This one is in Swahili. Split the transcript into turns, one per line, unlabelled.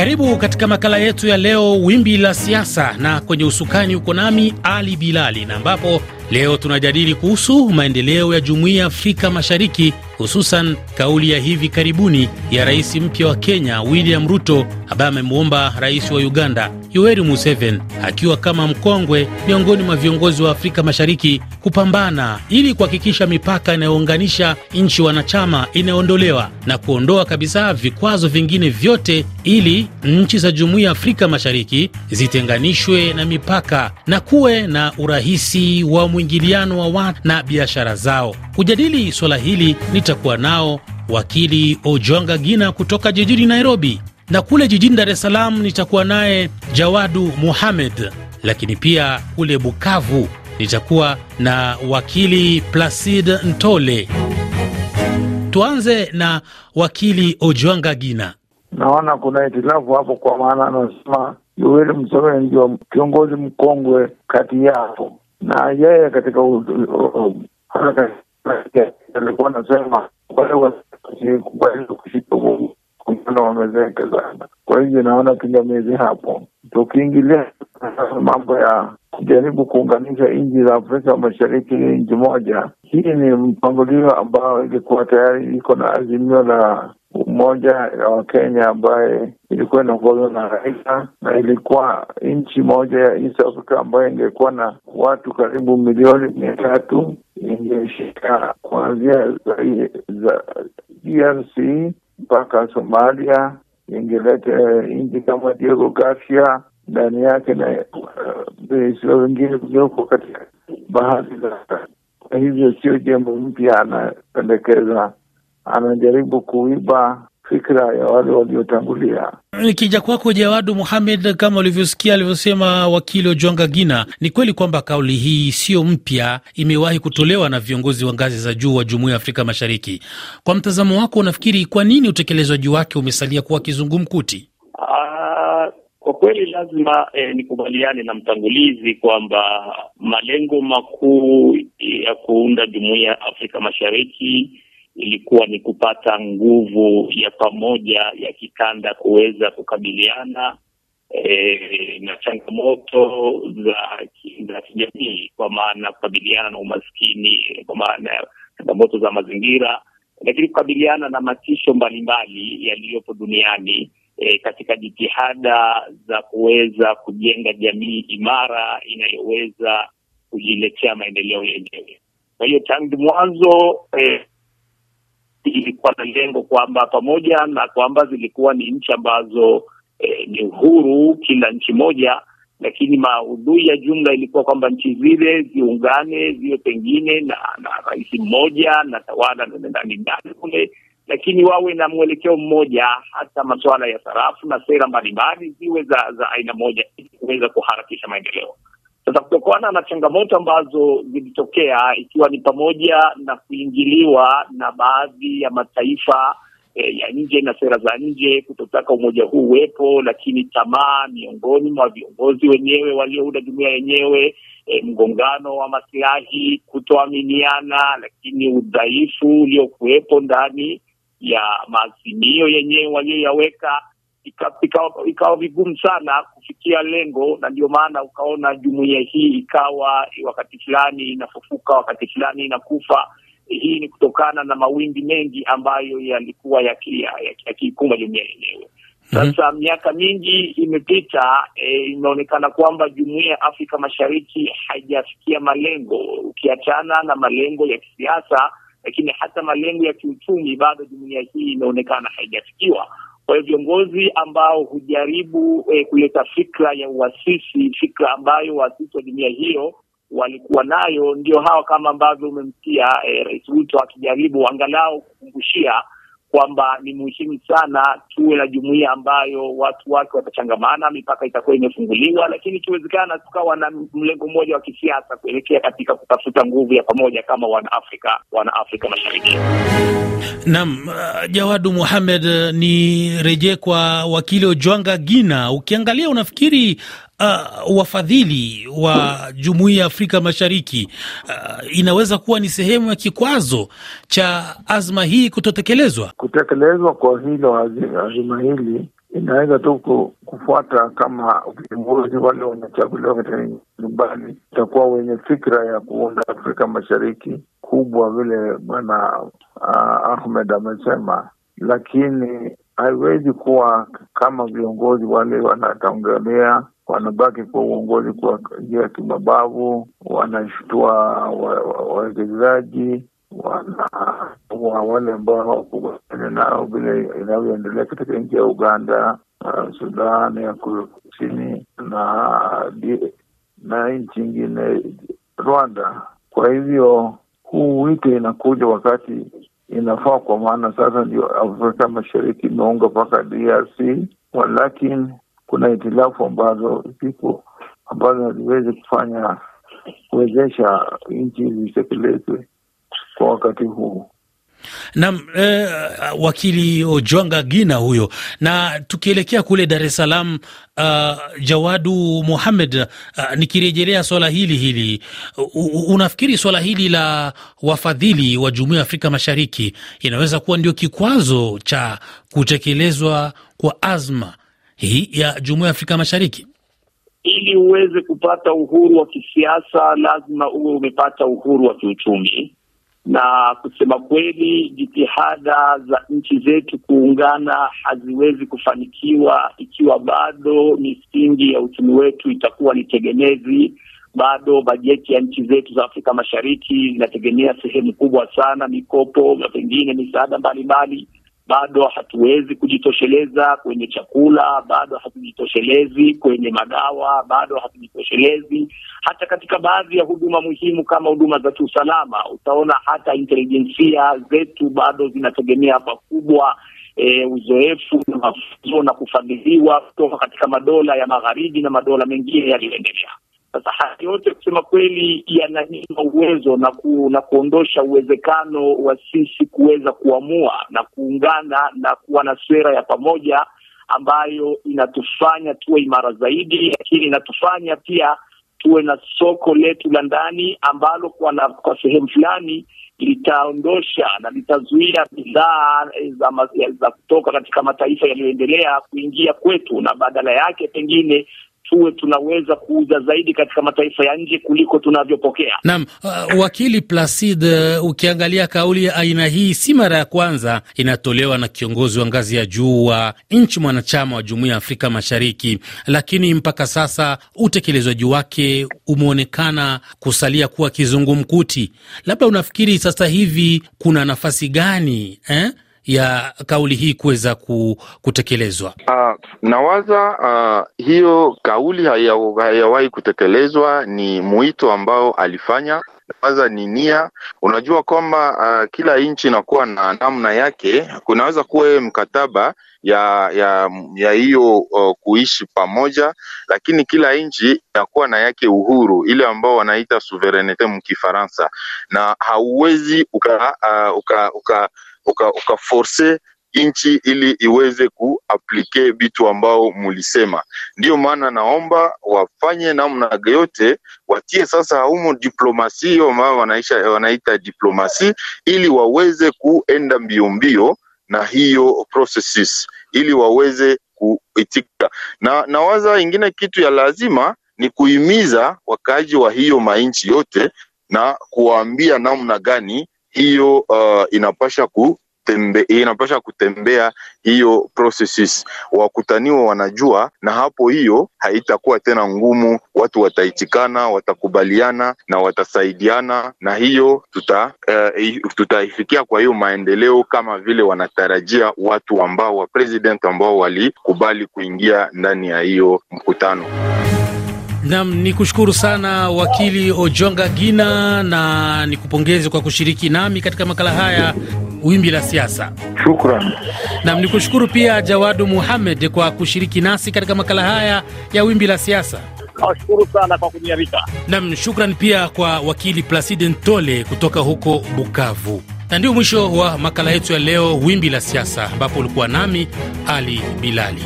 Karibu katika makala yetu ya leo, wimbi la siasa, na kwenye usukani uko nami Ali Bilali, na ambapo leo tunajadili kuhusu maendeleo ya jumuiya ya Afrika Mashariki, hususan kauli ya hivi karibuni ya rais mpya wa Kenya William Ruto, ambaye amemwomba rais wa Uganda Yoweri Museveni akiwa kama mkongwe miongoni mwa viongozi wa Afrika Mashariki kupambana ili kuhakikisha mipaka inayounganisha nchi wanachama inayoondolewa na kuondoa kabisa vikwazo vingine vyote ili nchi za Jumuiya ya Afrika Mashariki zitenganishwe na mipaka na kuwe na urahisi wa mwingiliano wa watu na biashara zao. Kujadili swala hili nitakuwa nao wakili Ojonga Gina kutoka jijini Nairobi, na kule jijini Dar es Salaam nitakuwa naye Jawadu Muhamed, lakini pia kule Bukavu nitakuwa na wakili Placid Ntole. Tuanze na wakili Ojwanga Gina.
Naona kuna hitilafu hapo, kwa maana anasema Yoweri Museveni ndio kiongozi mkongwe kati yapo, na yeye katika alikuwa anasema wale wasikubali kushika wamezeka sana. Kwa hivyo naona pingamizi hapo, tukiingilia mambo ya kujaribu kuunganisha nchi za Afrika Mashariki nchi moja. Hii ni mpangilio ambao ilikuwa tayari iko na azimio la umoja ya Wakenya ambaye ilikuwa inaongozwa na Raila na ilikuwa nchi moja ya East Africa ambayo ingekuwa na watu karibu milioni mia tatu ingeshika kuanzia za DRC mpaka Somalia, ingelete nchi kama Diego Garcia ndani yake na visiwa uh, vingine vilioko katika bahari za. Kwa hivyo sio jambo mpya anapendekeza, anajaribu kuiba fikra ya wale waliotangulia.
Nikija kwako Jawadu Muhamed, kama ulivyosikia alivyosema wakili Ojwanga Gina, ni kweli kwamba kauli hii siyo mpya, imewahi kutolewa na viongozi wa ngazi za juu wa Jumuiya ya Afrika Mashariki. Kwa mtazamo wako, unafikiri kwa nini utekelezwaji wake umesalia kuwa kizungumkuti?
Uh, kwa kweli lazima eh, nikubaliane na mtangulizi kwamba malengo makuu ya kuunda Jumuiya ya Afrika Mashariki ilikuwa ni kupata nguvu ya pamoja ya kikanda kuweza kukabiliana e, na changamoto za za kijamii, kwa maana kukabiliana na umaskini, kwa maana ya changamoto za mazingira, lakini kukabiliana na matisho mbalimbali yaliyopo duniani e, katika jitihada za kuweza kujenga jamii imara inayoweza kujiletea maendeleo yenyewe. Kwa hiyo tangu mwanzo e, ilikuwa na lengo kwamba pamoja na kwamba zilikuwa ni nchi ambazo eh, ni uhuru kila nchi moja, lakini maudhui ya jumla ilikuwa kwamba nchi zile ziungane ziwe pengine na na rais mmoja na tawala ndani ndani kule, lakini wawe na mwelekeo mmoja, hata masuala ya sarafu na sera mbalimbali ziwe za za aina moja ili kuweza kuharakisha maendeleo. Sasa kutokana na changamoto ambazo zilitokea ikiwa ni pamoja na kuingiliwa na baadhi ya mataifa e, ya nje na sera za nje kutotaka umoja huu uwepo, lakini tamaa miongoni mwa viongozi wenyewe waliounda jumuiya yenyewe e, mgongano wa masilahi, kutoaminiana, lakini udhaifu uliokuwepo ndani ya maazimio yenyewe walioyaweka ikawa ika vigumu sana kufikia lengo, na ndio maana ukaona jumuiya hii ikawa wakati fulani inafufuka, wakati fulani inakufa. Hii ni kutokana na mawimbi mengi ambayo yalikuwa yakiikumba ya, ya jumuiya yenyewe. Sasa miaka mingi imepita, e, imeonekana kwamba jumuiya ya Afrika Mashariki haijafikia malengo, ukiachana na malengo ya kisiasa, lakini hata malengo ya kiuchumi bado jumuiya hii imeonekana haijafikiwa. Kwa hiyo viongozi ambao hujaribu eh, kuleta fikra ya uasisi, fikra ambayo waasisi wa jumuiya hiyo walikuwa nayo, ndio hawa kama ambavyo umemsikia eh, Rais Ruto akijaribu angalau kukumbushia kwamba ni muhimu sana tuwe na jumuiya ambayo watu wake watachangamana, mipaka itakuwa imefunguliwa, lakini ikiwezekana tukawa na mlengo mmoja wa kisiasa kuelekea katika kutafuta nguvu ya pamoja kama wanaafrika wanaafrika Mashariki.
Naam, uh, Jawadu Muhamed, ni rejee kwa wakili Ojwanga Gina. Ukiangalia unafikiri uh, wafadhili wa jumuiya ya Afrika Mashariki uh, inaweza kuwa ni sehemu ya kikwazo cha azma hii kutotekelezwa?
Kutekelezwa kwa hilo azima hili inaweza tu kufuata kama viongozi wale wanachaguliwa katika nyumbani itakuwa wenye fikra ya kuunda Afrika Mashariki kubwa vile bwana uh, Ahmed amesema, lakini haiwezi kuwa kama viongozi wale wanatangalia wanabaki kwa uongozi kwa njia ya kimabavu, wanashtua wawekezaji wa wale ambao hawakubaliani nao vile inavyoendelea katika nchi ya Uganda, uh, Sudan ya kusini na na nchi ingine Rwanda. Kwa hivyo huu wito inakuja wakati inafaa, kwa maana sasa ndio Afrika Mashariki imeunga mpaka DRC, walakini kuna hitilafu ambazo zipo ambazo haziwezi kufanya kuwezesha nchi zitekelezwe kwa wakati huu.
Naam, eh, wakili Ojwanga Gina huyo. Na tukielekea kule Dar es Salaam, uh, Jawadu Muhamed, uh, nikirejelea swala hili hili, uh, unafikiri swala hili la wafadhili wa Jumuiya ya Afrika Mashariki inaweza kuwa ndio kikwazo cha kutekelezwa kwa azma hii ya Jumuiya ya Afrika Mashariki?
Ili uweze kupata uhuru wa kisiasa, lazima uwe umepata uhuru wa kiuchumi na kusema kweli, jitihada za nchi zetu kuungana haziwezi kufanikiwa ikiwa bado misingi ya uchumi wetu itakuwa ni tegemezi. Bado bajeti ya nchi zetu za Afrika Mashariki zinategemea sehemu kubwa sana mikopo na pengine misaada mbalimbali bado hatuwezi kujitosheleza kwenye chakula, bado hatujitoshelezi kwenye madawa, bado hatujitoshelezi hata katika baadhi ya huduma muhimu kama huduma za kiusalama. Utaona hata intelijensia zetu bado zinategemea pakubwa E, uzoefu na mafunzo na kufadhiliwa kutoka katika madola ya magharibi na madola mengine yaliyoendelea. Sasa haya yote kusema kweli yananyima uwezo na, ku, na kuondosha uwezekano wa sisi kuweza kuamua na kuungana na kuwa na sera ya pamoja ambayo inatufanya tuwe imara zaidi, lakini inatufanya pia tuwe na soko letu la ndani ambalo kwa, na, kwa sehemu fulani litaondosha na litazuia bidhaa za, za kutoka katika mataifa yaliyoendelea kuingia kwetu na badala yake pengine tuwe tunaweza kuuza zaidi katika mataifa ya nje kuliko tunavyopokea.
Naam, uh, wakili Placid, uh, ukiangalia kauli ya aina hii si mara ya kwanza inatolewa na kiongozi wa ngazi ya juu wa nchi mwanachama wa Jumuiya ya Afrika Mashariki, lakini mpaka sasa utekelezaji wake umeonekana kusalia kuwa kizungumkuti. Labda unafikiri sasa hivi kuna nafasi gani eh? Ya kauli hii kuweza kutekelezwa?
Uh, nawaza uh, hiyo kauli hayawahi kutekelezwa, ni mwito ambao alifanya kwanza ni nia. Unajua kwamba uh, kila nchi inakuwa na namna yake. Kunaweza kuwa mkataba ya ya ya hiyo uh, kuishi pamoja, lakini kila nchi inakuwa na yake uhuru ile ambao wanaita souverainete mkifaransa, na hauwezi uka, uh, uka, uka ukaforce uka nchi ili iweze kuaplike vitu ambao mulisema. Ndiyo maana naomba wafanye namna yote, watie sasa humo diplomasi ambao wanaita diplomasi, ili waweze kuenda mbio mbio na hiyo processes, ili waweze kuitika. Na nawaza ingine kitu ya lazima ni kuhimiza wakaaji wa hiyo mainchi yote na kuwaambia namna gani hiyo uh, inapasha ku tembe, inapasha kutembea hiyo processes, wakutaniwa wanajua, na hapo hiyo haitakuwa tena ngumu, watu wataitikana, watakubaliana na watasaidiana, na hiyo tuta uh, tutaifikia kwa hiyo maendeleo kama vile wanatarajia watu ambao wa president ambao walikubali kuingia ndani ya hiyo mkutano.
Nam ni kushukuru sana wakili Ojonga Gina na nikupongeze kwa kushiriki nami katika makala haya wimbi la siasa.
Shukran.
Nam ni kushukuru pia Jawadu Muhamed kwa kushiriki nasi katika makala haya ya wimbi la siasa.
Nashukuru sana kwa kunialika.
Nam shukran pia kwa wakili Placide Ntole kutoka huko Bukavu. Na ndio mwisho wa makala yetu ya leo, wimbi la siasa, ambapo ulikuwa nami Ali Bilali.